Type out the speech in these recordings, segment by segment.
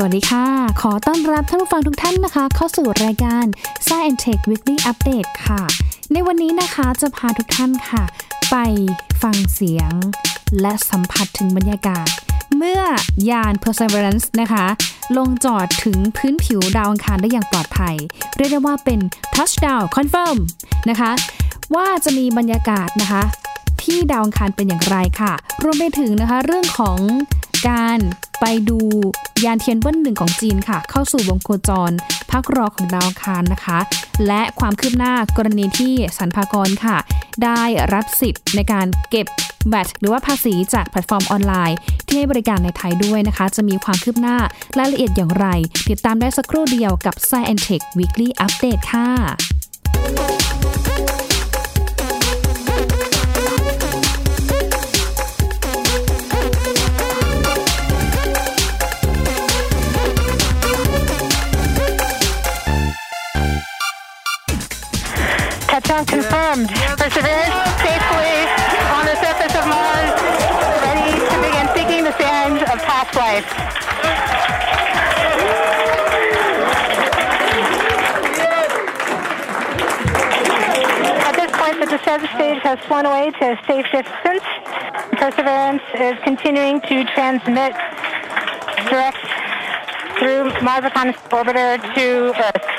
สวัสดีค่ะ ขอต้อนรับท่านผู้ฟังทุกท่านนะคะ เข้าสู่รายการ Science Tech Weekly Update ค่ะ ในวันนี้นะคะจะพาทุกท่านค่ะ ไปฟังเสียง และสัมผัสถึงบรรยากาศ เมื่อยาน Perseverance นะคะ ลงจอดถึงพื้นผิวดาวอังคารได้อย่างปลอดภัย เรียกได้ว่าเป็น touchdown confirm นะคะ ว่าจะมีบรรยากาศนะคะ ที่ดาวอังคารเป็นอย่างไรค่ะ รวมไปถึงนะคะเรื่องของการ ไปดูยานเทียนเบิ้ลหนึ่งของจีนค่ะ เข้าสู่วงโคจร พักรอของดาวอังคารนะคะ และความคืบหน้ากรณีที่สรรพากรค่ะ ได้รับสิทธิ์ในการเก็บแบตหรือว่าภาษีจากแพลตฟอร์มออนไลน์ ที่ให้บริการในไทยด้วยนะคะ จะมีความคืบหน้ารายละเอียดอย่างไร ติดตามได้สักครู่เดียวกับ Science Tech Weekly Update ค่ะ point, the descent stage has flown away to a safe distance. Perseverance is continuing to transmit direct through Mars Reconnaissance Orbiter to Earth.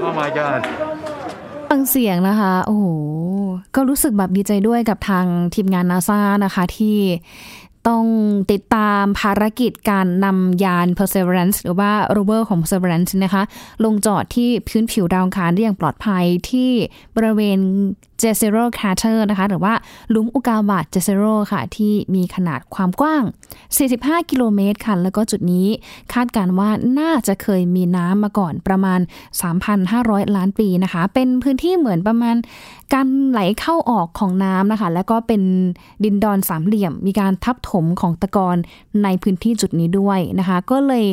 โอ้ my god ฟังเสียงนะคะ โอ้โห ก็รู้สึกแบบดีใจด้วยกับทางทีมงานนาซานะคะที่ต้องติดตามภารกิจการนำยาน Perseverance หรือว่า rover ของ Perseverance นะคะ ลงจอดที่พื้นผิวดาวอังคารได้อย่างปลอดภัยที่บริเวณ j e z e r o Crater นะคะ หรือว่าหลุมอุกาบาต j e z e r o ค่ะ ที่มีขนาดความกว้าง 45 กิโลเมตรค่ะ แล้วก็จุดนี้คาดการว่าน่าจะเคยมีน้ำมาก่อนประมาณ 3,500 ล้านปีนะคะ เป็นพื้นที่เหมือนประมาณการไหลเข้าออกของน้ำนะคะ แล้วก็เป็นดินดอนสามเหลี่ยม มีการทับถมของตะกอนในพื้นที่จุดนี้ด้วยนะคะ ก็เลย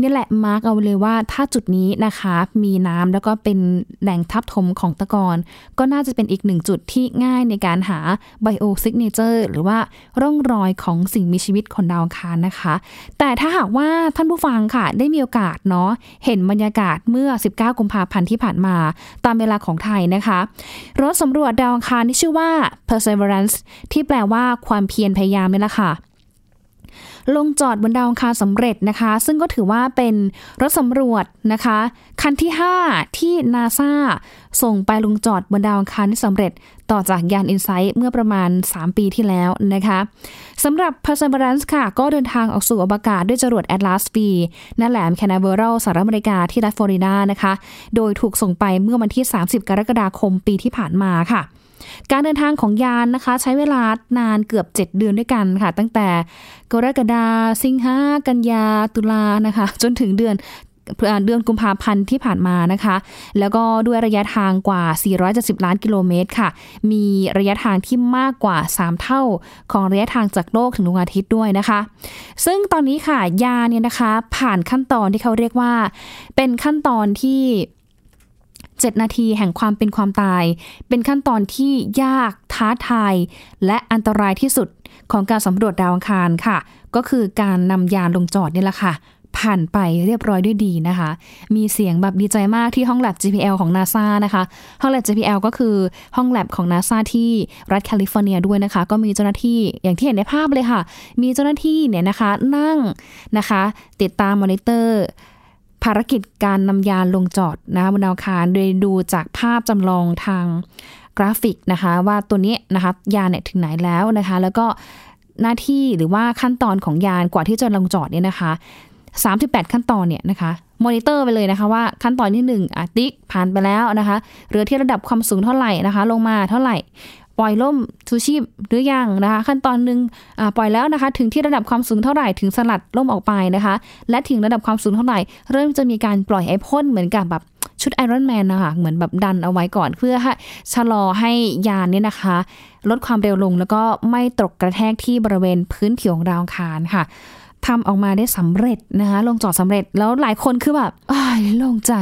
นี่แหละ mark เอาเลยว่าถ้าจุดนี้นะคะ มีน้ำแล้วก็เป็นแหล่งทับถมของตะกอนก็น่าจะเป็นอีกหนึ่งจุดที่ง่ายในการหา biosignature หรือว่าร่องรอยของสิ่งมีชีวิตของดาวอังคารนะคะ แต่ถ้าหากว่าท่านผู้ฟังค่ะได้มีโอกาสเนาะเห็นบรรยากาศเมื่อ 19 กุมภาพันธ์ที่ผ่านมา ตามเวลาของไทยนะคะรถสำรวจดาวอังคารที่ชื่อว่า Perseverance ที่แปลว่าความเพียรพยายามนี่แหละค่ะ ลงจอดบนดาวอังคารสำเร็จนะคะ ซึ่งก็ถือว่าเป็นรถสำรวจนะคะ คันที่ 5 ที่นาซาส่งไปลงจอดบนดาวอังคารที่สำเร็จต่อจากยาน InSight เมื่อประมาณ 3 ปีที่แล้วนะคะสำหรับ Perseverance ค่ะ ก็เดินทางออกสู่อวกาศด้วยจรวด Atlas V ณแหลมแคนาเวอรัลสหรัฐอเมริกาที่รัฐฟลอริดานะคะ โดยถูกส่งไปเมื่อวันที่ 30 กรกฎาคมปีที่ผ่านมาค่ะ การเดินทางของยานนะคะ ใช้เวลานานเกือบ 7 เดือนด้วยกันค่ะ ตั้งแต่กรกฎาสิงหากันยาตุลานะคะ จนถึงเดือนเดือนกุมภาพันธ์ที่ผ่านมานะคะ แล้วก็ด้วยระยะทางกว่า 470 ล้านกิโลเมตรค่ะ มีระยะทางที่มากกว่า 3 เท่าของระยะทางจากโลกถึงดวงอาทิตย์ด้วยนะคะ ซึ่งตอนนี้ค่ะยาเนี่ยนะคะผ่านขั้นตอนที่เขาเรียกว่า เป็นขั้นตอนที่ 7 นาทีแห่งความเป็นความตาย เป็นขั้นตอนที่ยากท้าทาย และอันตรายที่สุดของการสำรวจดาวอังคารค่ะ ก็คือการนำยานลงจอดนี่แหละค่ะ ผ่านไปเรียบร้อยด้วยดีนะคะ มีเสียงแบบดีใจมากที่ห้องแลบ JPL ของ NASA นะคะ ห้องแลบ JPL ก็คือห้องแลบของ NASA ที่รัฐแคลิฟอร์เนียด้วยนะคะ ก็มีเจ้าหน้าที่อย่างที่เห็นในภาพเลยค่ะ มีเจ้าหน้าที่เนี่ยนะคะนั่งนะคะ ติดตามมอนิเตอร์ ภารกิจการนำยานลงจอดนะคะบนดาวอังคารโดยดูจากภาพจำลองทางกราฟิกนะคะ ว่าตัวนี้นะคะยานเนี่ยถึงไหนแล้วนะคะ แล้วก็หน้าที่หรือว่าขั้นตอนของยานกว่าที่จะลงจอดเนี่ยนะคะ 38 ขั้นตอนเนี่ยนะคะมอนิเตอร์ไปเลยนะคะว่าขั้นตอนที่1อะ tick ผ่านไปแล้วนะคะหรือที่ระดับความสูงเท่าไหร่นะคะ ลงมาเท่าไหร่ ปล่อยร่มชูชีพหรือยังนะคะ ขั้นตอนหนึ่งปล่อยแล้วนะคะ ถึงที่ระดับความสูงเท่าไหร่ถึงสลัดร่มออกไปนะคะ และถึงระดับความสูงเท่าไหร่ เริ่มจะมีการปล่อยไอพ่นเหมือนกับแบบชุด Iron Man นะคะเหมือนแบบดันเอาไว้ก่อนเพื่อให้ชะลอให้ยานเนี่ยนะคะ ลดความเร็วลงแล้วก็ไม่ตกกระแทกที่บริเวณพื้นผิวของดาวอังคารค่ะ ทำออกมาได้สำเร็จนะคะลงจอดสำเร็จแล้วหลายคนคือแบบอ้ายโล่งใจ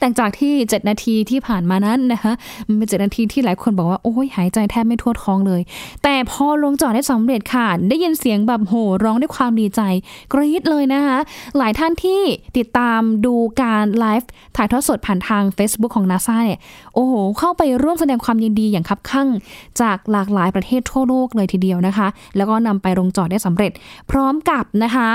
หลังจากที่ 7 นาทีที่ผ่านมานั้นนะคะมันเป็นเจ็นาทีที่หลายคนบอกว่าโอ้ยหายใจแทบไม่ทั่วท้องเลย แต่พอลงจอดได้สำเร็จค่ะ ได้ยินเสียงแบบโห่ร้องด้วยความดีใจ กรี๊ดเลยนะคะหลายท่านที่ติดตามดูการไลฟ์ถ่ายทอดสดผ่านทาง Facebook ของ NASA เนี่ยโอ้โห เข้าไปร่วมแสดงความยินดีอย่างคับคั่ง จากหลากหลายประเทศทั่วโลกเลยทีเดียวนะคะ แล้วก็นำไปลงจอดได้สำเร็จ พร้อมกับนะคะ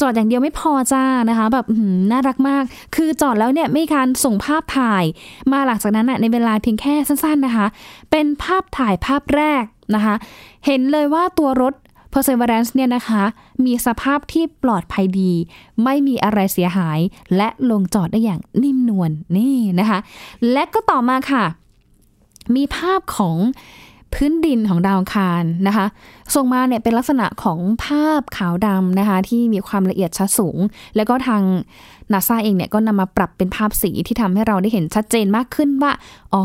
จอดอย่างเดียวไม่พอจ้านะคะ แบบน่ารักมาก คือจอดแล้วเนี่ยไม่การส่งภาพถ่าย มาหลังจากนั้นในเวลาเพียงแค่สั้นๆนะคะ เป็นภาพถ่ายภาพแรกนะคะ เห็นเลยว่าตัวรถ Perseverance เนี่ยนะคะ มีสภาพที่ปลอดภัยดี ไม่มีอะไรเสียหาย และลงจอดได้อย่างนิ่มนวลนี่นะคะ และก็ต่อมาค่ะ มีภาพของ พื้นดินของดาวอังคารนะคะส่งมาเนี่ยเป็นลักษณะของภาพขาวดำนะคะที่มีความละเอียดชัดสูง แล้วก็ทางนาซาเองเนี่ยก็นำมาปรับเป็นภาพสีที่ทำให้เราได้เห็นชัดเจนมากขึ้นว่า อ๋อ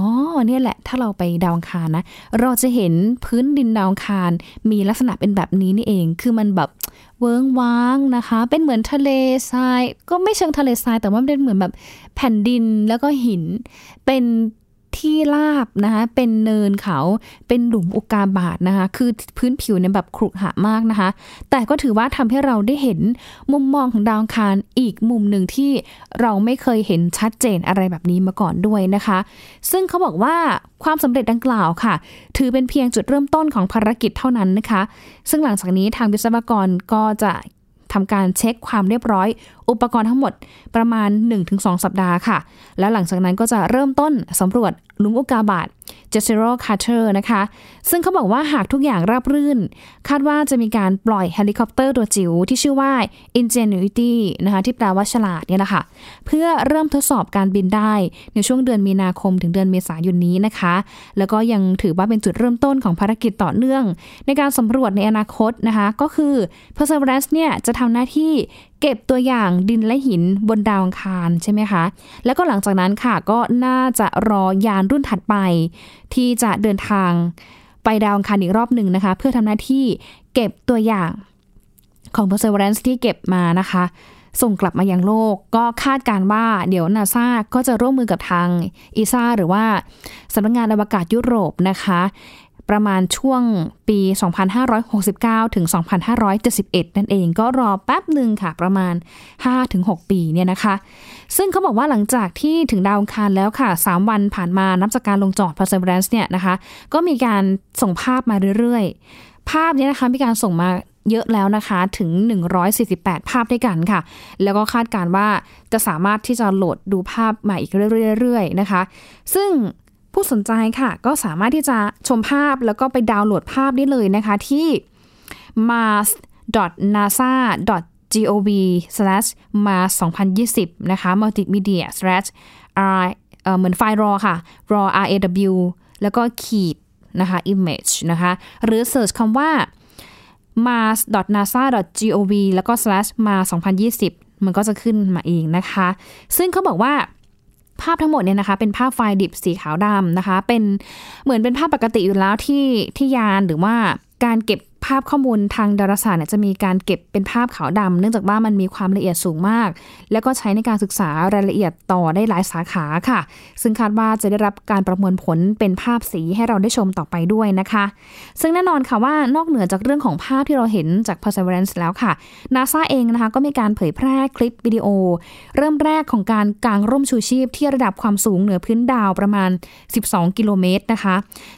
เนี่ยแหละ ถ้าเราไปดาวอังคารนะ เราจะเห็นพื้นดินดาวอังคาร มีลักษณะเป็นแบบนี้นี่เอง คือมันแบบเวิ้งว้างนะคะ เป็นเหมือนทะเลทราย ก็ไม่เชิงทะเลทราย แต่ว่าเป็นเหมือนแบบแผ่นดินแล้วก็หิน เป็น ที่ราบนะคะเป็นเนินเขาเป็นหลุมอุกาบาตนะคะ คือพื้นผิวเนี่ยแบบขรุขระมากนะคะ แต่ก็ถือว่าทำให้เราได้เห็นมุมมองของดาวคารอีกมุมหนึ่งที่เราไม่เคยเห็นชัดเจนอะไรแบบนี้มาก่อนด้วยนะคะ ซึ่งเขาบอกว่าความสำเร็จดังกล่าวค่ะ ถือเป็นเพียงจุดเริ่มต้นของภารกิจเท่านั้นนะคะ ซึ่งหลังจากนี้ทางวิศวกรก็จะ ทำการเช็คความเรียบร้อย อุปกรณ์ทั้งหมดประมาณ 1-2 สัปดาห์ค่ะ แล้วหลังจากนั้นก็จะเริ่มต้นสำรวจหลุมอุกกาบาต Jezero Crater นะคะ ซึ่งเขาบอกว่าหากทุกอย่างราบรื่น คาดว่าจะมีการปล่อยเฮลิคอปเตอร์ตัวจิ๋วที่ชื่อว่า Ingenuity นะคะที่แปลว่าฉลาดเนี่ยแหละค่ะ เพื่อเริ่มทดสอบการบินได้ในช่วงเดือนมีนาคมถึงเดือนเมษายนนี้นะคะ แล้วก็ยังถือว่าเป็นจุดเริ่มต้นของภารกิจต่อเนื่อง ในการสำรวจในอนาคตนะคะ ก็คือ Perseverance เนี่ยจะทำหน้าที่เก็บตัวอย่างดินและหินบนดาวอังคารใช่ไหมคะ แล้วก็หลังจากนั้นค่ะก็น่าจะรอยานรุ่นถัดไป ที่จะเดินทางไปดาวอังคารอีกรอบหนึ่งนะคะ เพื่อทำหน้าที่เก็บตัวอย่างของ Perseverance ที่เก็บมานะคะ ส่งกลับมายังโลก ก็คาดการว่าเดี๋ยวนาซาก็จะร่วมมือกับทางอีซาหรือว่าสำนักงงานอวกาศยุโรปนะคะ ประมาณช่วงปี 2569 ถึง 2571 นั่นเองก็รอแป๊บหนึ่งค่ะ ประมาณ 5-6 ปีเนี่ยนะคะ ซึ่งเขาบอกว่าหลังจากที่ถึงดาวอังคารแล้วค่ะ 3 วันผ่านมานับจากการลงจอด Perseverance เนี่ยนะคะ ก็มีการส่งภาพมาเรื่อยๆ ภาพนี้นะคะมีการส่งมาเยอะแล้วนะคะถึง 148 ภาพด้วยกันค่ะ แล้วก็คาดการว่าจะสามารถที่จะโหลดดูภาพใหม่อีกเรื่อยๆนะคะ ซึ่ง ผู้สนใจค่ะก็สามารถที่จะชมภาพแล้วก็ไปดาวน์โหลดภาพได้เลยนะคะที่ mars.nasa.gov/mars 2020นะคะ multimedia slash r เหมือนไฟล์ raw ค่ะ raw raw แล้วก็ขีดนะคะ image นะคะ หรือ search คำว่า mars.nasa.gov แล้วก็ slash mars 2020 มันก็จะขึ้นมาเองนะคะ ซึ่งเขาบอกว่า ภาพทั้งหมดเนี่ยนะคะ เป็นภาพไฟล์ดิบสีขาวดำนะคะ เป็นเหมือนเป็นภาพปกติอยู่แล้วที่ที่ยานหรือว่าการเก็บ ภาพข้อมูลทางดาราศาสตร์จะมีการเก็บเป็นภาพขาวดำเนื่องจากว่ามันมีความละเอียดสูงมาก แล้วก็ใช้ในการศึกษารายละเอียดต่อได้หลายสาขาค่ะ ซึ่งคาดว่าจะได้รับการประมวลผลเป็นภาพสีให้เราได้ชมต่อไปด้วยนะคะ ซึ่งแน่นอนค่ะว่านอกเหนือจากเรื่องของภาพที่เราเห็นจาก Perseverance แล้วค่ะ NASA เองนะคะก็มีการเผยแพร่คลิปวิดีโอ เริ่มแรกของการกางร่มชูชีพที่ระดับความสูงเหนือพื้นดาวประมาณ 12 กิโลเมตรนะคะ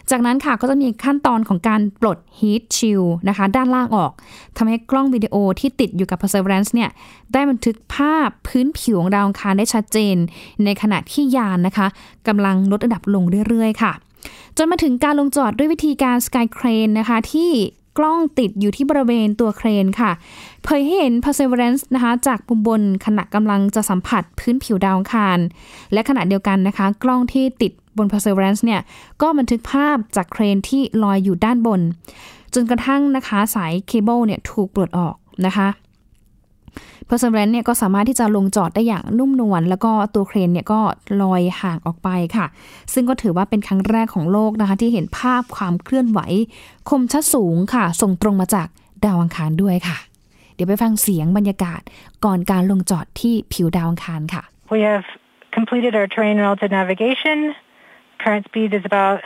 จากนั้นค่ะก็จะมีขั้นตอนของการปลด Heat Shield นะคะ ด้านล่างออกทำให้กล้องวิดีโอที่ติดอยู่กับ Perseverance เนี่ยได้บันทึกภาพพื้นผิวของดาวอังคารได้ชัดเจน ในขณะที่ยานนะคะกำลังลดระดับลงเรื่อยๆ ค่ะ จนมาถึงการลงจอดด้วยวิธีการ Sky Crane นะคะที่กล้องติดอยู่ที่บริเวณตัวเครนค่ะ เผยให้เห็น Perseverance นะคะ จากมุมบนขณะกำลังจะสัมผัสพื้นผิวดาวอังคาร และขณะเดียวกันนะคะ กล้องที่ติดบน Perseverance เนี่ย ก็บันทึกภาพจากเครนที่ลอยอยู่ด้านบน จนกระทั่งนะคะสายเคเบิลเนี่ยถูกปลดออกนะคะ Perseverance เนี่ยก็สามารถที่จะลงจอดได้อย่างนุ่มนวลแล้วก็ตัวเครนเนี่ยก็ลอยห่างออกไปค่ะ ซึ่งก็ถือว่าเป็นครั้งแรกของโลกนะคะ ที่เห็นภาพความเคลื่อนไหว คมชัดสูงค่ะ ส่งตรงมาจากดาวอังคารด้วยค่ะ เดี๋ยวไปฟังเสียงบรรยากาศก่อนการลงจอดที่ผิวดาวอังคารค่ะ We have completed our terrain relative navigation. Current speed is about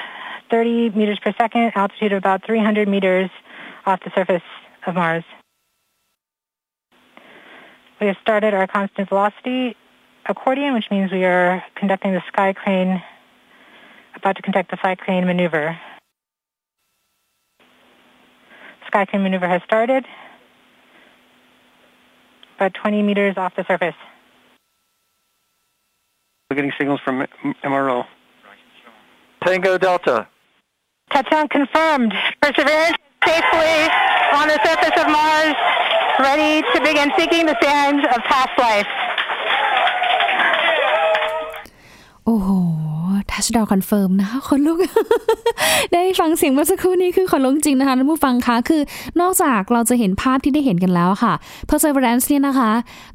30 meters per second, altitude of about 300 meters off the surface of Mars. We have started our constant velocity accordion, which means we are conducting the sky crane, about to conduct the sky crane maneuver. Sky crane maneuver has started, about 20 meters off the surface. We're getting signals from MRO. Tango Delta. Touchdown confirmed. Perseverance safely on the surface of Mars, ready to begin seeking the signs of past life. โอ้โห touchdown confirmed นะคะขนลุก ได้ฟังเสียงเมื่อสักครู่นี้คือขนลุกจริงนะคะท่านผู้ฟังคะคือนอกจากเราจะเห็นภาพที่ได้เห็นกันแล้วค่ะ Perseverance เนี่ยนะคะ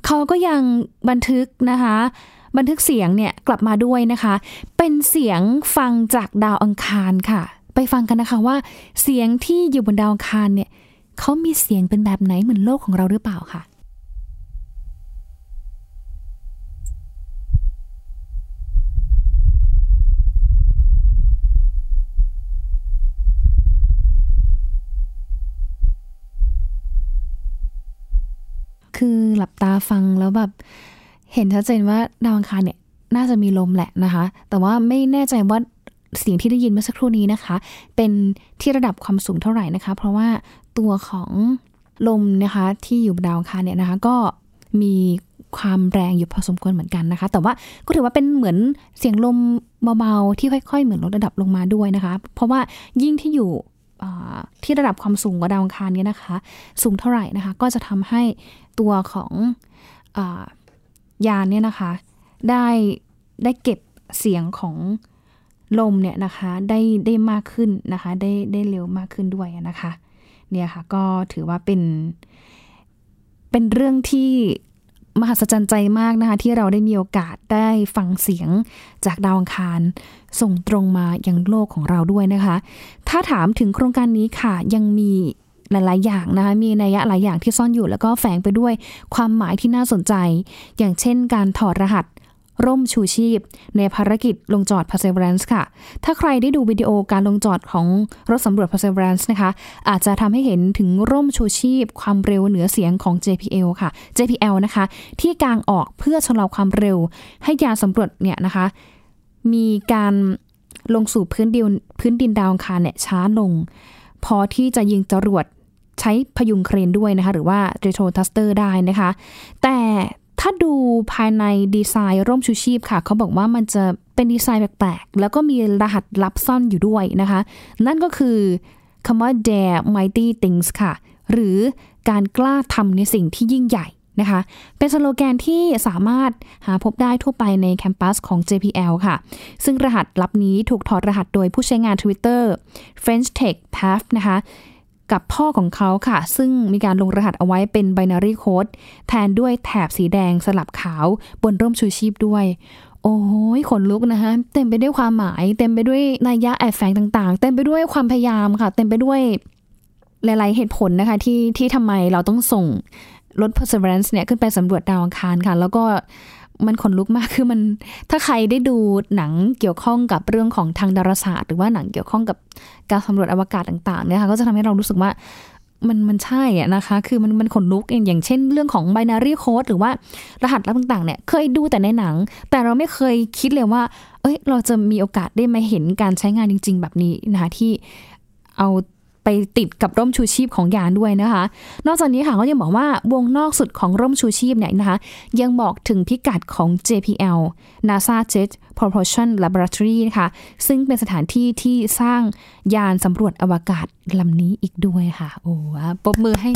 เขาก็ยังบันทึกนะคะบันทึกเสียงเนี่ยกลับมาด้วยนะคะ เป็นเสียงฟังจากดาวอังคารค่ะ ไปฟังกันนะคะว่า เสียงที่อยู่บนดาวอังคารเนี่ยเขามีเสียงเป็นแบบไหนเหมือนโลกของเราหรือเปล่าค่ะคือหลับตาฟังแล้วแบบ เห็นชัดเจนว่าดาวอังคารเนี่ย น่าจะมีลมแหละนะคะ แต่ว่าไม่แน่ใจว่า เสียงที่ได้ยินเมื่อสักครู่นี้นะคะ เป็นที่ระดับความสูงเท่าไหร่นะคะ เพราะว่าตัวของลมนะคะที่อยู่บนดาวอังคารเนี่ยนะคะ ก็มีความแรงอยู่พอสมควรเหมือนกันนะคะ แต่ว่าก็ถือว่าเป็นเหมือนเสียงลมเบาๆที่ค่อยๆ เหมือนลดระดับลงมาด้วยนะคะ เพราะว่ายิ่งที่อยู่ที่ระดับความสูงกว่าดาวอังคารเนี่ยนะคะ สูงเท่าไหร่นะคะ ก็จะทำให้ตัวของอายานเนี่ยนะคะ ได้ได้เก็บเสียงของ ลมเนี่ยนะคะได้ได้มากขึ้นนะคะได้ได้เร็วมากขึ้นด้วยนะคะเนี่ยค่ะก็ถือว่าเป็น เป็นเรื่องที่มหัศจรรย์ใจมากนะคะ ที่เราได้มีโอกาสได้ฟังเสียงจากดาวอังคาร ส่งตรงมายังโลกของเราด้วยนะคะ ถ้าถามถึงโครงการนี้ค่ะยังมีหลาย ๆ อย่างนะคะ มีนัยยะหลายอย่างที่ซ่อนอยู่แล้วก็แฝงไปด้วยความหมายที่น่าสนใจ อย่างเช่นการถอดรหัส ร่มชูชีพ ในภารกิจลงจอด Perseverance ค่ะ ถ้าใครได้ดูวิดีโอการลงจอดของรถสำรวจ Perseverance นะคะ อาจจะทำให้เห็นถึงร่มชูชีพ ความเร็วเหนือเสียงของ JPL ค่ะ JPL นะคะ ที่กางออกเพื่อชะลอความเร็ว ให้ยานสำรวจเนี่ยนะคะ มีการลงสู่พื้นดินพื้นดินดาวอังคารเนี่ยช้าลง พอที่จะยิงจรวดใช้พยุงเครนด้วยนะคะ หรือว่า retro thruster ได้นะคะ แต่ ถ้าดูภายในดีไซน์ร่มชูชีพค่ะ เขาบอกว่ามันจะเป็นดีไซน์แปลกๆ แล้วก็มีรหัสลับซ่อนอยู่ด้วยนะคะ นั่นก็คือคำว่า dare mighty things ค่ะ หรือการกล้าทำในสิ่งที่ยิ่งใหญ่นะคะ เป็นสโลแกนที่สามารถหาพบได้ทั่วไปในแคมปัสของ JPL ค่ะ ซึ่งรหัสลับนี้ถูกถอดรหัสโดยผู้ใช้งาน Twitter French Tech Path นะคะ กับพ่อของเขาค่ะ ซึ่งมีการลงรหัสเอาไว้เป็น binary code แทนด้วยแถบสีแดงสลับขาวบนร่มชูชีพด้วย โอ้ยขนลุกนะคะเต็มไปด้วยความหมาย เต็มไปด้วยนัยยะแอบแฝงต่างๆ เต็มไปด้วยความพยายามค่ะ เต็มไปด้วยหลายๆเหตุผลนะคะที่ที่ทำไมเราต้องส่งรถ Perseverance เนี่ยขึ้นไปสำรวจดาวอังคารค่ะ แล้วก็ มันขนลุกมากคือมันถ้าใครได้ดูหนังเกี่ยวข้องกับเรื่องของทางดาราศาสตร์ หรือว่าหนังเกี่ยวข้องกับการสำรวจอวกาศต่างๆเนี่ยค่ะก็จะทำให้เรารู้สึกว่ามันมันใช่อะนะคะ คือมันมันขนลุกอย่างเช่นเรื่องของ binary code หรือว่ารหัสลับต่างๆเนี่ยเคยดูแต่ในหนัง แต่เราไม่เคยคิดเลยว่า เอ้ย เราจะมีโอกาสได้มาเห็นการใช้งานจริง ๆ แบบนี้นะคะที่เอา ติดกับร่มชูชีพของยานด้วยนะคะ นอกจากนี้ค่ะเขายังบอกว่าวงนอกสุดของร่มชูชีพเนี่ยนะคะ ยังบอกถึงพิกัดของ JPL NASA Jet Propulsion Laboratory นะคะ ซึ่งเป็นสถานที่ที่สร้างยานสำรวจอวกาศลำนี้อีกด้วยค่ะ โอ้ปรบมือให้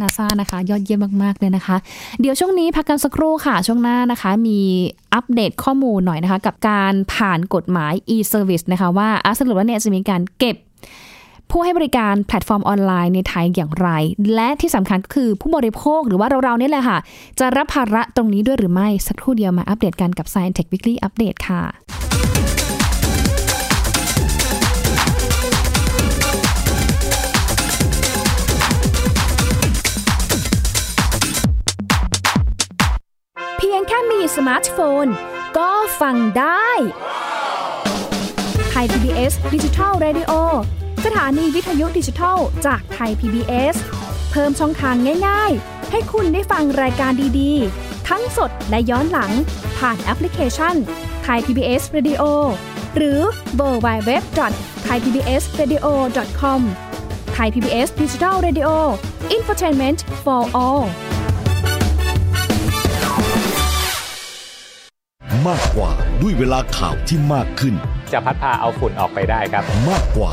นาซานะคะ ยอดเยี่ยมมาก ๆ เลยนะคะ เดี๋ยวช่วงนี้พักกันสักครู่ค่ะ ช่วงหน้านะคะ มีอัปเดตข้อมูลหน่อยนะคะ กับการผ่านกฎหมาย e-service นะคะ ว่าอะสรุปแล้วเนี่ยจะมีการเก็บ ผู้ให้บริการแพลตฟอร์มออนไลน์ในไทยอย่างไร และที่สำคัญก็คือผู้บริโภคหรือว่าเราๆนี่แหละค่ะ จะรับภาระตรงนี้ด้วยหรือไม่ สักครู่เดียวมาอัปเดตกันกับ Science Tech Weekly Update ค่ะ เพียงแค่มีสมาร์ทโฟน ก็ฟังได้ Thai PBS Digital Radio สถานีวิทยุดิจิทัลจากไทย PBS เพิ่มช่องทางง่าย ๆ ให้คุณได้ฟังรายการดีๆ ทั้งสดและย้อนหลัง ผ่านแอปพลิเคชันไทย PBS Radio หรือเวอร์ไบเว็บไทยพีบีเอสเรดิโอคอมไทยพีบีเอสดิจิทัลเรดิโออินฟอร์ทนเมนต์ for all มากกว่าด้วยเวลาข่าวที่มากขึ้น จะพัดพาเอาฝุ่นออกไปได้ครับ มากกว่า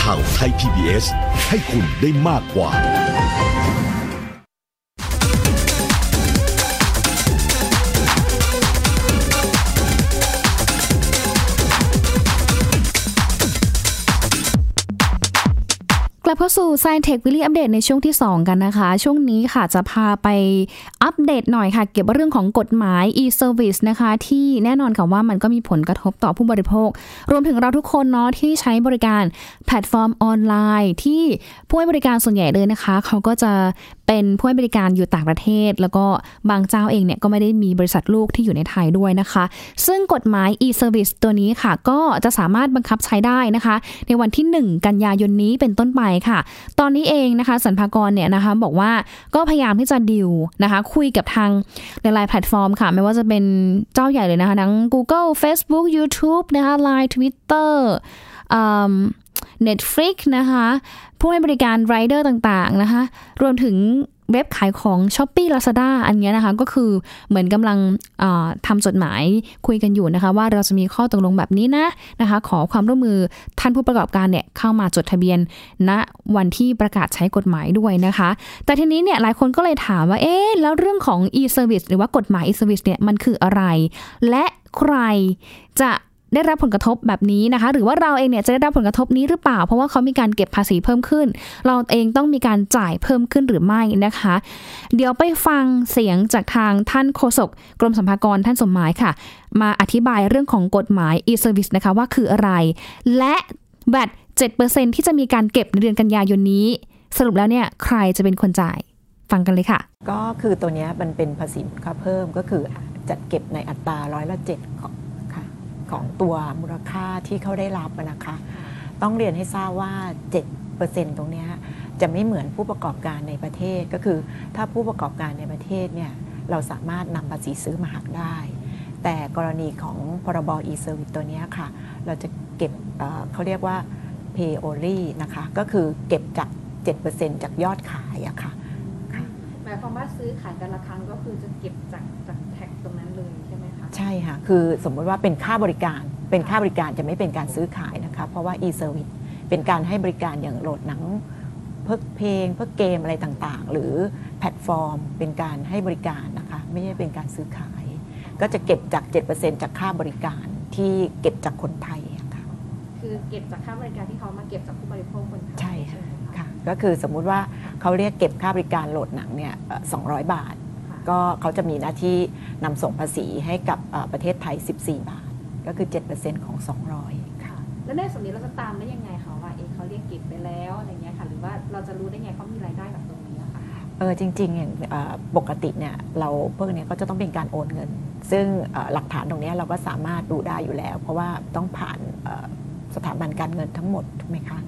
ข่าวไทย PBS ให้คุณได้มากกว่า ลับเข้าสู่ Science Tech Weekly Update ในช่วงที่ 2 กันนะคะ ช่วงนี้ค่ะจะพาไปอัปเดตหน่อยค่ะ เกี่ยวกับเรื่องของกฎหมาย e-service นะคะ ที่แน่นอนค่ะว่ามันก็มีผลกระทบต่อผู้บริโภค รวมถึงเราทุกคนเนาะที่ใช้บริการแพลตฟอร์มออนไลน์ ที่ผู้ให้บริการส่วนใหญ่เลยนะคะ เขาก็จะ เป็นผู้ให้บริการอยู่ต่างประเทศ แล้วก็บางเจ้าเองเนี่ยก็ไม่ได้มีบริษัทลูกที่อยู่ในไทยด้วยนะคะ ซึ่งกฎหมาย e-service ตัวนี้ค่ะ ก็จะสามารถบังคับใช้ได้นะคะ ในวันที่ 1 กันยายนนี้เป็นต้นไปค่ะ ตอนนี้เองนะคะสรรพากรเนี่ยนะคะบอกว่าก็พยายามที่จะดิวนะคะ คุยกับทางหลายๆแพลตฟอร์มค่ะ ไม่ว่าจะเป็นเจ้าใหญ่เลยนะคะทั้ง Google Facebook YouTube นะคะ Line Twitter อืม Netflix นะคะ ผู้ให้บริการไรเดอร์ต่างๆนะคะ รวมถึงเว็บขายของ s h o p e e Lazada อันนี้นะคะ ก็คือเหมือนกำลังทำจดหมายคุยกันอยู่นะคะ ว่าเราจะมีข้อตกลงแบบนี้นะนะคะ ขอความร่วมมือท่านผู้ประกอบการเนี่ยเข้ามาจดทะเบียนณวันที่ประกาศใช้กฎหมายด้วยนะคะ แต่ทีนี้เนี่ยหลายคนก็เลยถามว่าเอ๊ะแล้วเรื่องของ e-service หรือว่ากฎหมาย e-service เนี่ยมันคืออะไร และใครจะ ได้รับผลกระทบแบบนี้นะคะ หรือว่าเราเองเนี่ยจะได้รับผลกระทบนี้หรือเปล่า เพราะว่าเขามีการเก็บภาษีเพิ่มขึ้น เราเองต้องมีการจ่ายเพิ่มขึ้นหรือไม่นะคะ เดี๋ยวไปฟังเสียงจากทางท่านโฆษกกรมสรรพากรท่านสมหมายค่ะ มาอธิบายเรื่องของกฎหมาย e-service นะคะว่าคืออะไร และแบต7%ที่จะมีการเก็บในเดือนกันยายนนี้ สรุปแล้วเนี่ยใครจะเป็นคนจ่ายฟังกันเลยค่ะ ก็คือตัวเนี้ยมันเป็นภาษีมูลค่าเพิ่มก็คือจัดเก็บในอัตราร้อยละเจ็ดของ ของตัวมูลค่าที่เขาได้รับอะนะคะ ต้องเรียนให้ทราบว่า 7%ตรงเนี้ยจะไม่เหมือนผู้ประกอบการในประเทศก็คือ ถ้าผู้ประกอบการในประเทศเนี่ยเราสามารถนำภาษีซื้อมาหักได้ แต่กรณีของพรบ e-service ตัวเนี้ยค่ะ เราจะเก็บเอ่อเขาเรียกว่า pay only นะคะ ก็คือเก็บจาก 7%จากยอดขายอะค่ะหมายความว่าซื้อขายกันละครั้งก็คือจะเก็บจากจากแท็กตรงนั้นเลย ใช่ไหมคะใช่ค่ะ คือสมมติว่าเป็นค่าบริการ เป็นค่าบริการจะไม่เป็นการซื้อขายนะคะ เพราะว่า e-service เป็นการให้บริการอย่างโหลดหนัง เพิกเพลง เพิกเกมอะไรต่างๆ หรือแพลตฟอร์ม เป็นการให้บริการนะคะ ไม่ใช่เป็นการซื้อขาย ก็จะเก็บจาก 7%จากค่าบริการที่เก็บจากคนไทยอะค่ะคือเก็บจากค่าบริการที่เขามาเก็บจากผู้บริโภคคนไทยใช่ค่ะไหมคะค่ะก็คือสมมุติว่าเขาเรียกเก็บค่าบริการโหลดหนังเนี่ยเอ่อ200 บาทค่ะ ก็เขาจะมีหน้าที่นำส่งภาษีให้กับเอ่อประเทศไทย 14 บาท ก็คือ 7%ของ 200ค่ะค่ะ แล้วในส่วนนี้เราจะตามได้ยังไงคะว่าเอะเขาเรียกเก็บไปแล้วอะไรเงี้ยค่ะหรือว่าเราจะรู้ได้ไงเขามีรายได้แบบตรงนี้อะค่ะเออจริงๆอย่างเอ่อปกติเนี่ยเราพวกเนี้ยก็จะต้องเป็นการโอนเงิน ซึ่งเอ่อหลักฐานตรงเนี้ยเราก็สามารถดูได้อยู่แล้ว เพราะว่าต้องผ่านเอ่อสถาบันการเงินทั้งหมดถูกไหมคะ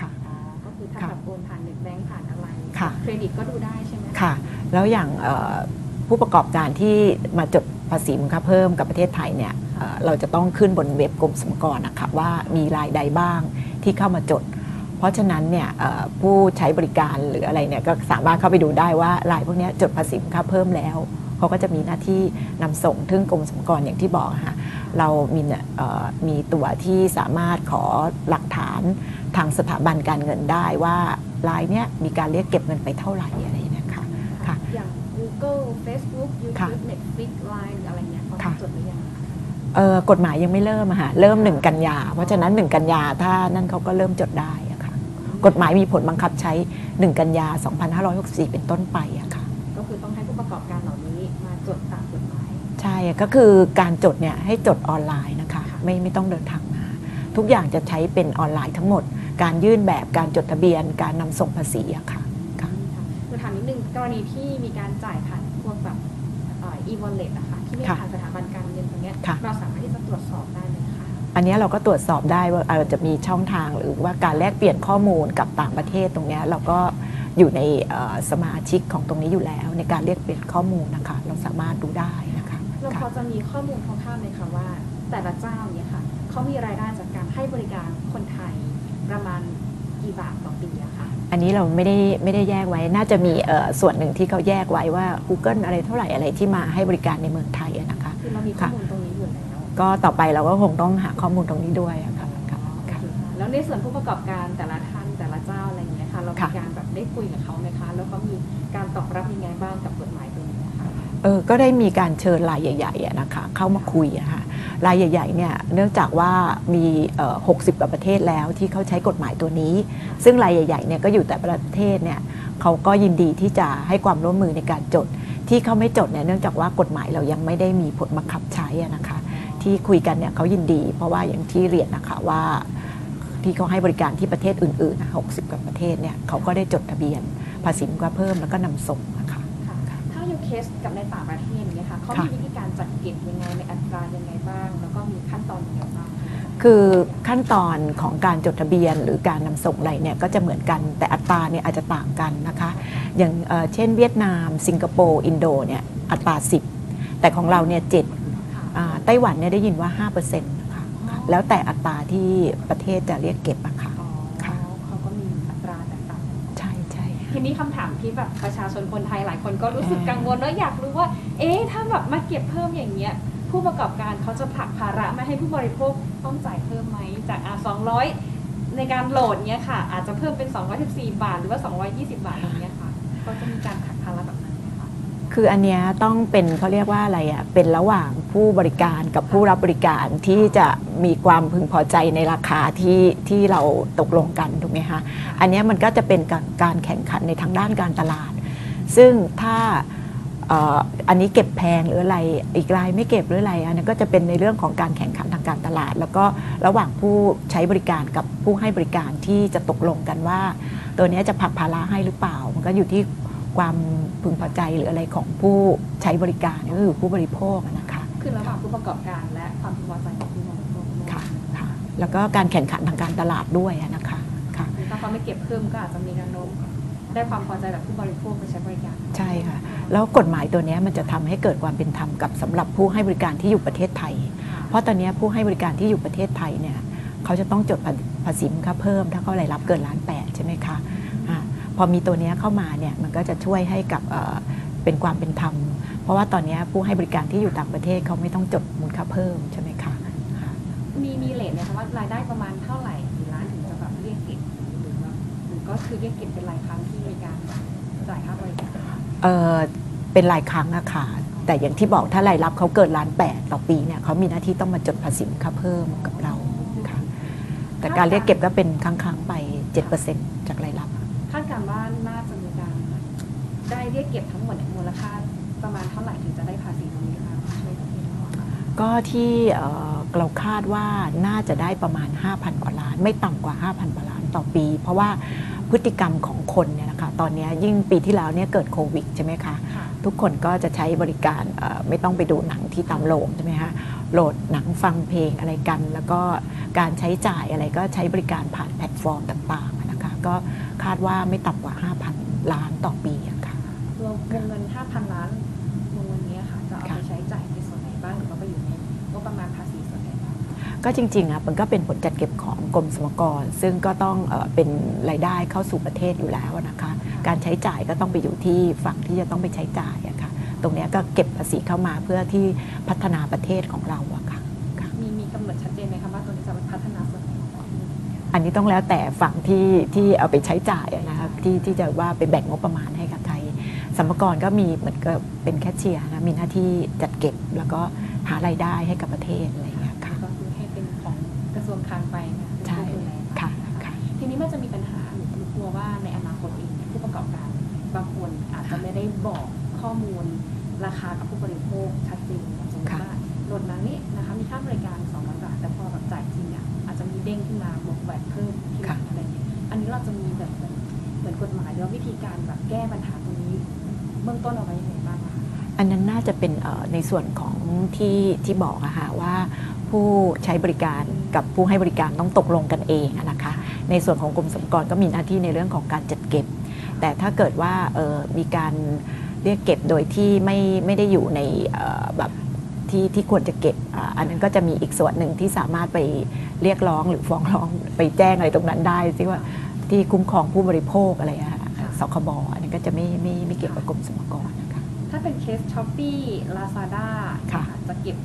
ค่ะอ๋อก็คือถ้าค่ะแบบโอนผ่านเน็ตแบงก์ผ่านอะไรค่ะเครดิตก็ดูได้ใช่ไหมค่ะ แล้วอย่างเอ่อ ผู้ประกอบการที่มาจดภาษีมูลค่าเพิ่มกับประเทศไทยเนี่ยเราจะต้องขึ้นบนเว็บกรมสรรพากรนะคะว่ามีรายใดบ้างที่เข้ามาจด เพราะฉะนั้นเนี่ยผู้ใช้บริการหรืออะไรเนี่ยก็สามารถเข้าไปดูได้ว่ารายพวกนี้จดภาษีมูลค่าเพิ่มแล้วเขาก็จะมีหน้าที่นำส่งถึงกรมสรรพากรอย่างที่บอกค่ะเรามีเนี่ยมีตัวที่สามารถขอหลักฐานทางสถาบันการเงินได้ว่ารายเนี้ยมีการเรียกเก็บเงินไปเท่าไหร่อะไรเงี้ยค่ะค่ะอย่าง Google Facebook ค่ะ YouTube Netflix Line หรืออะไรเงี้ยเขาค่ะจดหรือยังคะอเอ่อกฎหมายยังไม่เริ่มอะค่ะเริ่มหนึ่งกันยา เพราะฉะนั้นหนึ่งกันยาถ้านั่นเขาก็เริ่มจดได้อะค่ะกฎหมายมีผลบังคับใช้หนึ่งกันยา 2564 เป็นต้นไปอะค่ะก็คือต้องให้ผู้ประกอบการเหล่านี้มาจดตามกฎหมายใช่ก็คือการจดเนี่ยให้จดออนไลน์นะคะค่ะไม่ไม่ต้องเดินทางมา ทุกอย่างจะใช้เป็นออนไลน์ทั้งหมด การยื่นแบบการจดทะเบียนการนำส่งภาษีอะค่ะค่ะค่ะคือถามนิดนึงก รณีที่มีการจ่ายผ่านพวกแบบอีวอลเล็ตนะคะที่ไม่ค่ะผ่านสถาบันการเงินตรงเนี้ยค่ะเราสามารถที่จะตรวจสอบได้ไหมคะอันเนี้ยเราก็ตรวจสอบได้ว่าเอ่อจะมีช่องทางหรือว่าการแลกเปลี่ยนข้อมูลกับต่างประเทศตรงเนี้ยเราก็อยู่ในเอ่อสมาชิกของตรงนี้อยู่แล้ว ในการเรียกเปลี่ยนข้อมูลนะคะ เราสามารถดูได้นะคะเราพอค่ะจะมีข้อมูลคร่าวๆไหมคะว่า แต่ละเจ้าเนี่ยค่ะเขามีรายได้จากการให้บริการคนไทยประมาณ กี่บาทต่อปีอะคะอันนี้เราไม่ได้ไม่ได้แยกไว้ น่าจะมีเอ่อส่วนหนึ่งที่เขาแยกไว้ว่า Google อะไรเท่าไหร่อะไรที่มาให้บริการในเมืองไทยอะนะคะคือเรามีข้อมูลตรงนี้อยู่แล้วก็ต่อไปเราก็คงต้องหาข้อมูลตรงนี้ด้วยอะค่ะค่ะโอเคค่ะค่ะแล้วในส่วนผู้ประกอบการแต่ละท่านแต่ละเจ้าอะไรอย่างเงี้ยค่ะเรามีค่ะการแบบได้คุยกับเขาไหมคะ แล้วเขามีการตอบรับยังไงบ้างกับกฎหมายตัวนี้คะ เออก็ได้มีการเชิญรายใหญ่ๆนะคะเข้ามาคุยอะค่ะรายใหญ่ๆเนี่ยเนื่องจากว่ามี 60 กว่าประเทศแล้วที่เขาใช้กฎหมายตัวนี้ ซึ่งรายใหญ่ๆเนี่ยก็อยู่แต่ประเทศเนี่ยเขาก็ยินดีที่จะให้ความร่วมมือในการจด ที่เขาไม่จดเนี่ยเนื่องจากว่ากฎหมายเรายังไม่ได้มีผลบังคับใช้นะคะ ที่คุยกันเนี่ยเขายินดี เพราะว่าอย่างที่เรียนนะคะว่าที่เขาให้บริการที่ประเทศอื่นๆ 60 กว่าประเทศเนี่ยเขาก็ได้จดทะเบียน ภาษีมูลค่าเพิ่มแล้วก็นำส่งนะ อยู่เคสกับในต่างประเทศอย่างเงี้ยค่ะเขาค่ะมีวิธีการจัดเก็บยังไงในอัตรายังไงบ้าง แล้วก็มีขั้นตอนยังไงบ้างคะคือขั้นตอนของการจดทะเบียนหรือการนำส่งอะไรเนี่ยก็จะเหมือนกันแต่อัตราเนี่ยอาจจะต่างกันนะคะ อย่างเอ่อเช่นเวียดนาม สิงคโปร์อินโดเนี่ยอัตรา 10 แต่ของเราเนี่ยเจ็ดค่ะอ่าไต้หวันเนี่ยได้ยินว่า5%นะคะแล้วแต่อัตราที่ประเทศจะเรียกเก็บอะค่ะอ๋อค่ะ เขาก็มีอัตราแตกต่างกัน ใช่ใช่ ทีนี้คำถามที่แบบประชาชนคนไทยหลายคนก็รู้สึกกังวลแล้วอยากรู้ว่า เอ๊ะถ้าแบบมาเก็บเพิ่มอย่างเงี้ยผู้ประกอบการเขาจะผลักภาระไม่ให้ผู้บริโภคต้องจ่ายเพิ่มไหมจากอะ200ในการโหลดเนี้ยค่ะ อาจจะเพิ่มเป็น 214 บาท หรือว่า 220 บาทอย่างเงี้ยค่ะเขาจะมีการผลักภาระแบบนั้นไหม คืออันเนี้ยต้องเป็นเขาเรียกว่าอะไรอะเป็นระหว่างผู้บริการกับผู้รับบริการที่จะมีความพึงพอใจในราคาที่ที่เราตกลงกันถูกไหมคะอันเนี้ยมันก็จะเป็นการการแข่งขันในทางด้านการตลาด ซึ่งถ้าอันนี้เก็บแพงหรืออะไร อีกรายไม่เก็บหรืออะไร อันนั้นก็จะเป็นในเรื่องของการแข่งขันทางการตลาด แล้วก็ระหว่างผู้ใช้บริการกับผู้ให้บริการที่จะตกลงกันว่า ตัวเนี้ยจะผักภาระให้หรือเปล่า มันก็อยู่ที่ ความพึงพอใจหรืออะไรของผู้ใช้บริการก็คือผู้บริโภคอะนะคะคือระหว่างผู้ประกอบการและความพึงพอใจของผู้บริโภคด้วยค่ะค่ะ แล้วก็การแข่งขันทางการตลาดด้วยอะนะคะค่ะคือถ้าเขาไม่เก็บเพิ่มก็อาจจะมีแนวโน้มได้ความพอใจจากผู้บริโภคไปใช้บริการ ใช่ค่ะ แล้วกฎหมายตัวเนี้ยมันจะทำให้เกิดความเป็นธรรมกับสำหรับผู้ให้บริการที่อยู่ประเทศไทย เพราะตอนเนี้ยผู้ให้บริการที่อยู่ประเทศไทยเนี่ยเขาจะต้องจดภาษีมูลค่าเพิ่ม ถ้าเขารายรับเกินล้านแปดใช่ไหมคะอ่า พอมีตัวเนี้ยเข้ามาเนี่ยมันก็จะช่วยให้กับเอ่อเป็นความเป็นธรรม เพราะว่าตอนเนี้ยผู้ให้บริการที่อยู่ต่างประเทศเขาไม่ต้องจดมูลค่าเพิ่มใช่ไหมคะ มีมีเลทไหมคะว่ารายได้ประมาณเท่าไหร่กี่ล้านถึงจะแบบเรียกเก็บหรือว่าหรือก็คือเรียกเก็บเป็นรายครั้งที่มีการจ่ายค่าบริการเอ่อเป็นรายครั้งอะค่ะแต่อย่างที่บอกถ้ารายรับเขาเกินล้านแปดต่อปีเนี่ยเขามีหน้าที่ต้องมาจดภาษีมูลค่าเพิ่มกับเราค่ะแต่การเรียกเก็บก็เป็นครั้งๆไป 7%จากรายรับ คาดการณ์ว่าน่าจะมีการได้เรียกเก็บทั้งหมดเนี่ยมูลค่าประมาณเท่าไหร่ถึงจะได้ภาษีตรงนี้คะช่วยประเทศเราค่ะก็ที่เอ่อเราคาดว่าน่าจะได้ประมาณ 5,000 กว่าล้าน ไม่ต่ำกว่า 5,000กว่าล้านต่อปี เพราะว่าพฤติกรรมของคนเนี่ยนะคะตอนเนี้ยยิ่งปีที่แล้วเนี่ยเกิดโควิดใช่ไหมคะค่ะทุกคนก็จะใช้บริการเอ่อไม่ต้องไปดูหนังที่ตามโรงใช่ไหมคะโหลดหนังฟังเพลงอะไรกัน แล้วก็การใช้จ่ายอะไรก็ใช้บริการผ่านแพลตฟอร์มต่างๆนะคะก็ คาดว่าไม่ต่ำกว่า 5,000 ล้านต่อปีอะค่ะรวมวงเงิน 5,000 ล้านวงเงินเนี้ยค่ะ จะเอาไปค่ะใช้จ่ายในส่วนไหนบ้างหรือว่าไปอยู่ในงบประมาณภาษีส่วนไหนบ้างก็จริงๆอะมันก็เป็นผลจัดเก็บของกรมสรรพากร ซึ่งก็ต้องเออเป็นรายได้เข้าสู่ประเทศอยู่แล้วนะคะ การใช้จ่ายก็ต้องไปอยู่ที่ฝั่งที่จะต้องไปใช้จ่ายอะค่ะ ตรงเนี้ยก็เก็บภาษีเข้ามาเพื่อที่พัฒนาประเทศของเราอะ อันนี้ต้องแล้วแต่ฝั่งที่ที่เอาไปใช้จ่ายอะนะคะที่ที่จะว่าไปแบ่งงบประมาณให้กับไทยสรรพากรก็มีเหมือนกับเป็นแคชเชียร์นะมีหน้าที่จัดเก็บแล้วก็หารายได้ให้กับประเทศอะไรอย่างเงี้ยค่ะก็คือให้เป็นของกระทรวงคลังไปนะเป็นใช่ผู้ดูแลค่ะค่ะทีนี้มันจะมีปัญหาหนูกลัวว่าในอนาคตเองเนี่ยผู้ประกอบการบางคนอาจจะไม่ได้บอกข้อมูลราคากับผู้บริโภคชัดเจนอย่างสมมติค่ะว่าโหลดนั้นนี่นะคะมีค่าบริการ200บาทแต่พอแบบจ่ายจริงอะอาจจะมีเด้งขึ้นมาบวกแวดเพิ่มทีหลังอะไรเงี้ยอันนี้เราจะมีแบบเหมือนกฎหมายหรือว่าวิธีการแบบแก้ปัญหาตรงนี้ เบื้องต้นเอาไว้ยังไงบ้างคะอันนั้นน่าจะเป็นเอ่อในส่วนของที่ที่บอกอะค่ะว่าผู้ใช้บริการกับผู้ให้บริการต้องตกลงกันเองอะนะคะ ในส่วนของกรมสรรพากรก็มีหน้าที่ในเรื่องของการจัดเก็บ แต่ถ้าเกิดว่าเอ่อมีการเรียกเก็บโดยที่ไม่ไม่ได้อยู่ในเอ่อแบบ ที่ที่ควรจะเก็บอ่าอันนั้นก็จะมีอีกส่วนหนึ่งที่สามารถไปเรียกร้องหรือฟ้องร้องไปแจ้งอะไรตรงนั้นได้ที่ว่าที่คุ้มครองผู้บริโภคอะไรอะค่ะสคบอันนั้นก็จะไม่ไม่ไม่เกี่ยวกับกรมสรรพากรนะคะถ้าเป็นเคส Shopee Lazada ค่ะจะเก็บ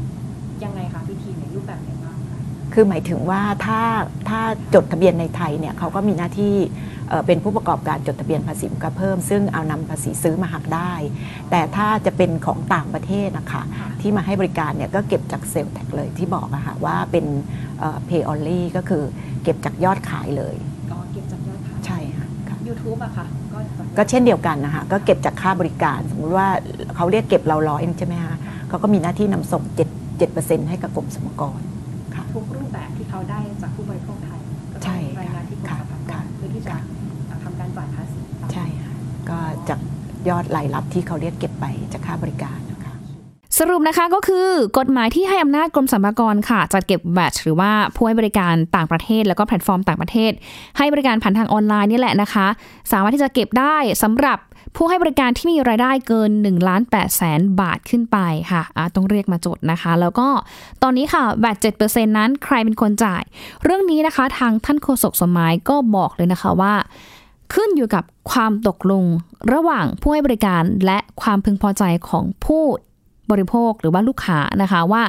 ยังไงคะพิธีในรูปแบบไหนบ้างคะคือหมายถึงว่าถ้าถ้าจดทะเบียนในไทยเนี่ยเขาก็มีหน้าที่ เอ่อเป็นผู้ประกอบการจดทะเบียนภาษีมูลค่าเพิ่ม ซึ่งเอานำภาษีซื้อมาหักได้ แต่ถ้าจะเป็นของต่างประเทศนะคะที่มาให้บริการเนี่ยก็เก็บจากเซลล์แท็กเลยที่บอกอะค่ะว่าเป็นเอ่อ pay only ก็คือเก็บจากยอดขายเลยก็เก็บจากยอดขายใช่ค่ะค่ะ YouTube อะค่ะก็จะก็เช่นเดียวกันนะคะก็เก็บจากค่าบริการ สมมุติว่าเขาเรียกเก็บเราร้อยใช่ไหมคะเขาก็มีหน้าที่นำส่ง7 7ให้กับกรมสรรพากรค่ะทุกรูปแบบที่เขาได้จากผู้บริโภคไทยก็ต้ใช่องรายงานที่กรมค่ะสรรพากค่ะรเพื่อที่จะ ค่ะ ทำการจ่ายภาษีตาม ใช่ค่ะก็จาก ยอดรายรับที่เขาเรียกเก็บไปจากค่าบริการนะคะสรุปนะคะก็คือกฎหมายที่ให้อำนาจกรมสรรพากรค่ะ จัดเก็บ VAT หรือว่าผู้ให้บริการต่างประเทศ แล้วก็แพลตฟอร์มต่างประเทศ ให้บริการผ่านทางออนไลน์นี่แหละนะคะ สามารถที่จะเก็บได้สำหรับผู้ให้บริการที่มีรายได้เกิน1ล้าน8แสนบาทขึ้นไปค่ะต้องเรียกมาจดนะคะ แล้วก็ตอนนี้ค่ะ VAT 7%นั้นใครเป็นคนจ่าย เรื่องนี้นะคะ ทางท่านโฆษกสมหมายก็บอกเลยนะคะว่า ขึ้นอยู่กับความตกลง ระหว่างผู้ให้บริการและความพึงพอใจของผู้บริโภคหรือว่าลูกค้านะคะว่า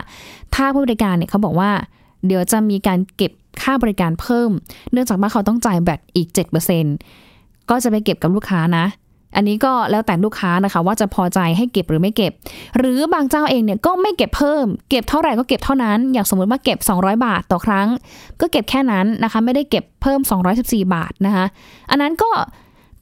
ถ้าผู้บริการเนี่ยเขาบอกว่า เดี๋ยวจะมีการเก็บค่าบริการเพิ่ม เนื่องจากว่าเขาต้องจ่ายแบตอีก 7%ก็จะไปเก็บกับลูกค้านะ อันนี้ก็แล้วแต่ลูกค้านะคะ ว่าจะพอใจให้เก็บหรือไม่เก็บ หรือบางเจ้าเองเนี่ยก็ไม่เก็บเพิ่ม เก็บเท่าไหร่ก็เก็บเท่านั้น อย่างสมมติว่าเก็บ 200 บาทต่อครั้ง ก็เก็บแค่นั้นนะคะ ไม่ได้เก็บเพิ่ม 214 บาทนะคะ อันนั้นก็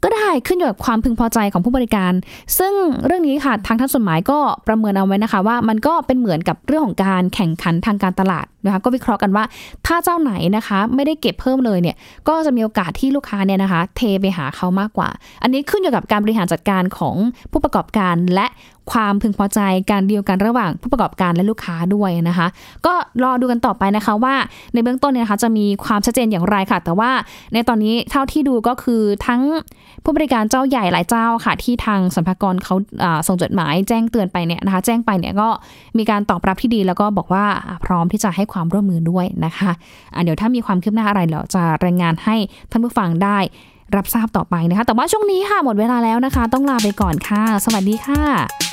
ก็ได้ขึ้นอยู่กับความพึงพอใจของผู้บริการ ซึ่งเรื่องนี้ค่ะทางท่านสมหมายก็ประเมินเอาไว้นะคะ ว่ามันก็เป็นเหมือนกับเรื่องของการแข่งขันทางการตลาดนะคะก็วิเคราะห์กันว่าถ้าเจ้าไหนนะคะ ไม่ได้เก็บเพิ่มเลยเนี่ยก็จะมีโอกาสที่ลูกค้าเนี่ยนะคะ เทไปหาเขามากกว่า อันนี้ขึ้นอยู่กับการบริหารจัดการของผู้ประกอบการและ ความพึงพอใจการเดีลกันระหว่างผู้ประกอบการและลูกค้าด้วยนะคะ ก็รอดูกันต่อไปนะคะว่าในเบื้องต้นเนี่ยนะคะจะมีความชัดเจนอย่างไรค่ะ แต่ว่าในตอนนี้เท่าที่ดูก็คือทั้งผู้บริการเจ้าใหญ่หลายเจ้าค่ะ ที่ทางสัมภากรเขาส่งจดหมายแจ้งเตือนไปเนี่ยนะคะ แจ้งไปเนี่ยก็มีการตอบรับที่ดีแล้วก็บอกว่าพร้อมที่จะให้ความร่วมมือด้วยนะคะะเดี๋ยวถ้ามีความคืบหน้าอะไรเราจะรายงานให้ท่านผู้ฟังได้รับทราบต่อไปนะคะ แต่ว่าช่วงนี้ค่ะหมดเวลาแล้วนะคะ ต้องลาไปก่อนค่ะ สวัสดีค่ะ